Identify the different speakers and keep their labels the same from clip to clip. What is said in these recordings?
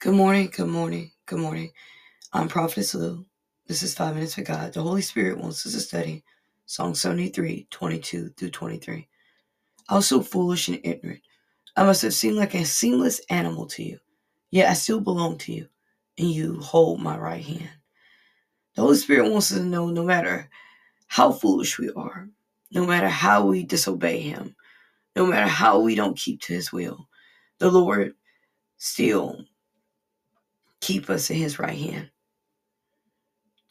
Speaker 1: Good morning, good morning, good morning. I'm Prophetess Lou. This is Five Minutes with God. The Holy Spirit wants us to study Psalm 73, 22 through 23. I was so foolish and ignorant. I must have seemed like a seamless animal to you, yet I still belong to you, and you hold my right hand. The Holy Spirit wants us to know no matter how foolish we are, no matter how we disobey Him, no matter how we don't keep to His will, the Lord still keep us in his right hand.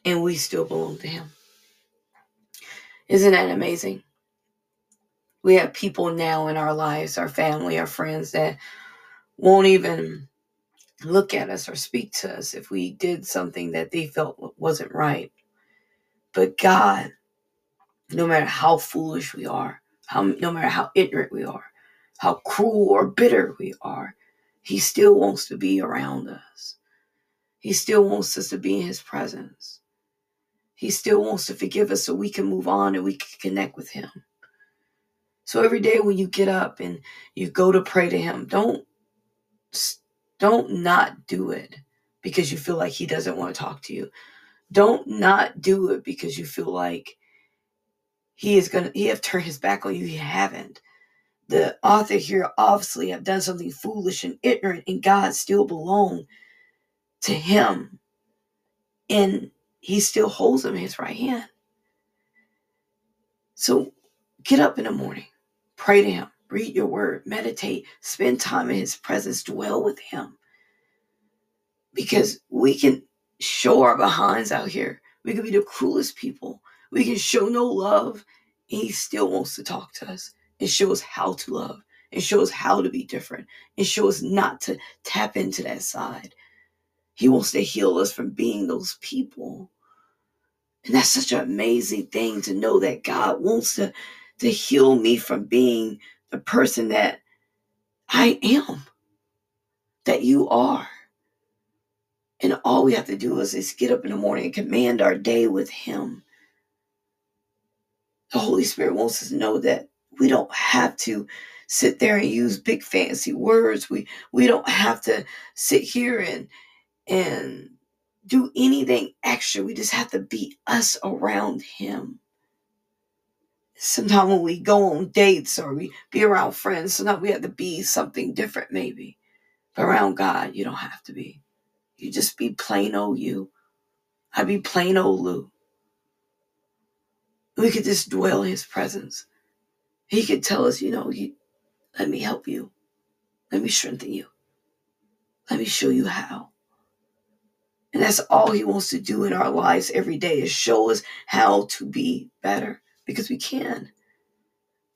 Speaker 1: And we still belong to him. Isn't that amazing? We have people now in our lives, our family, our friends that won't even look at us or speak to us if we did something that they felt wasn't right. But God, no matter how foolish we are, how no matter how ignorant we are, how cruel or bitter we are, he still wants to be around us. He still wants us to be in his presence. He still wants to forgive us so we can move on and we can connect with him. So every day when you get up and you go to pray to him, don't don't not do it because you feel like he doesn't want to talk to you. Don't not do it because you feel like he is gonna he have turned his back on you. He haven't. The author here obviously have done something foolish and ignorant, and God still belong to him. And he still holds them in his right hand. So get up in the morning, pray to him, read your word, meditate, spend time in his presence, dwell with him. Because we can show our behinds out here. We can be the cruelest people. We can show no love. And he still wants to talk to us and show us how to love and show us how to be different and show us not to tap into that side. He wants to heal us from being those people. And that's such an amazing thing to know that God wants to, to heal me from being the person that I am, that you are. And all we have to do is, is get up in the morning and command our day with Him. The Holy Spirit wants us to know that we don't have to sit there and use big fancy words. We we don't have to sit here and and do anything extra. We just have to be us around Him. Sometimes when we go on dates or we be around friends, sometimes we have to be something different, maybe. But around God, you don't have to be. You just be plain old you. I be plain old Lou. We could just dwell in His presence. He could tell us, you know, you, let me help you. Let me strengthen you. Let me show you how. And that's all he wants to do in our lives every day is show us how to be better because we can.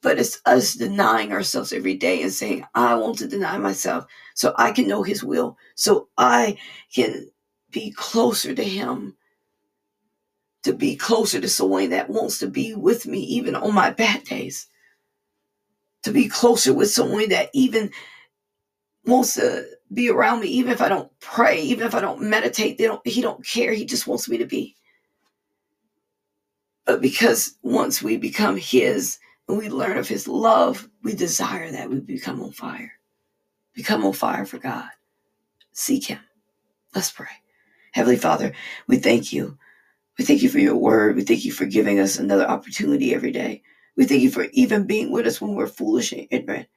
Speaker 1: But it's us denying ourselves every day and saying, I want to deny myself so I can know his will, so I can be closer to him, to be closer to someone that wants to be with me even on my bad days, to be closer with someone that even wants to be around me even if I don't pray, even if I don't meditate. They don't he don't care. He just wants me to be. But because once we become his and we learn of his love, we desire that we become on fire. Become on fire for God. Seek him. Let's pray. Heavenly Father, we thank you. We thank you for your word. We thank you for giving us another opportunity every day. We thank you for even being with us when we're foolish and ignorant.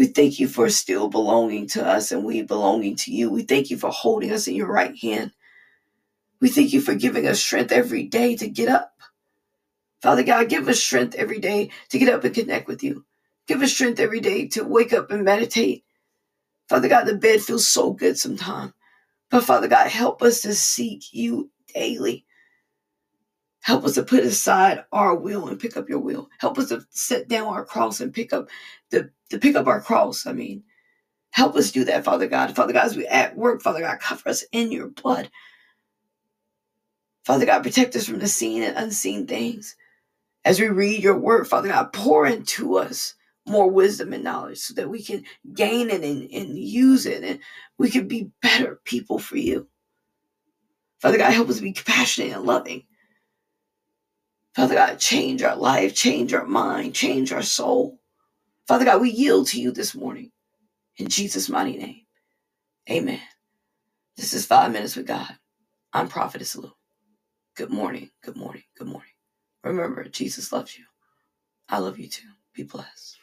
Speaker 1: We thank you for still belonging to us and we belonging to you. We thank you for holding us in your right hand. We thank you for giving us strength every day to get up. Father God, give us strength every day to get up and connect with you. Give us strength every day to wake up and meditate. Father God, the bed feels so good sometimes. But Father God, help us to seek you daily. Help us to put aside our will and pick up your will. Help us to set down our cross and pick up the to pick up our cross. I mean, help us do that, Father God. Father God, as we at work, Father God, cover us in your blood. Father God, protect us from the seen and unseen things. As we read your word, Father God, pour into us more wisdom and knowledge so that we can gain it and, and use it and we can be better people for you. Father God, help us be compassionate and loving. Father God, change our life, change our mind, change our soul. Father God, we yield to you this morning. In Jesus' mighty name. Amen. This is Five Minutes with God. I'm Prophetess Lou. Good morning, good morning, good morning. Remember, Jesus loves you. I love you too. Be blessed.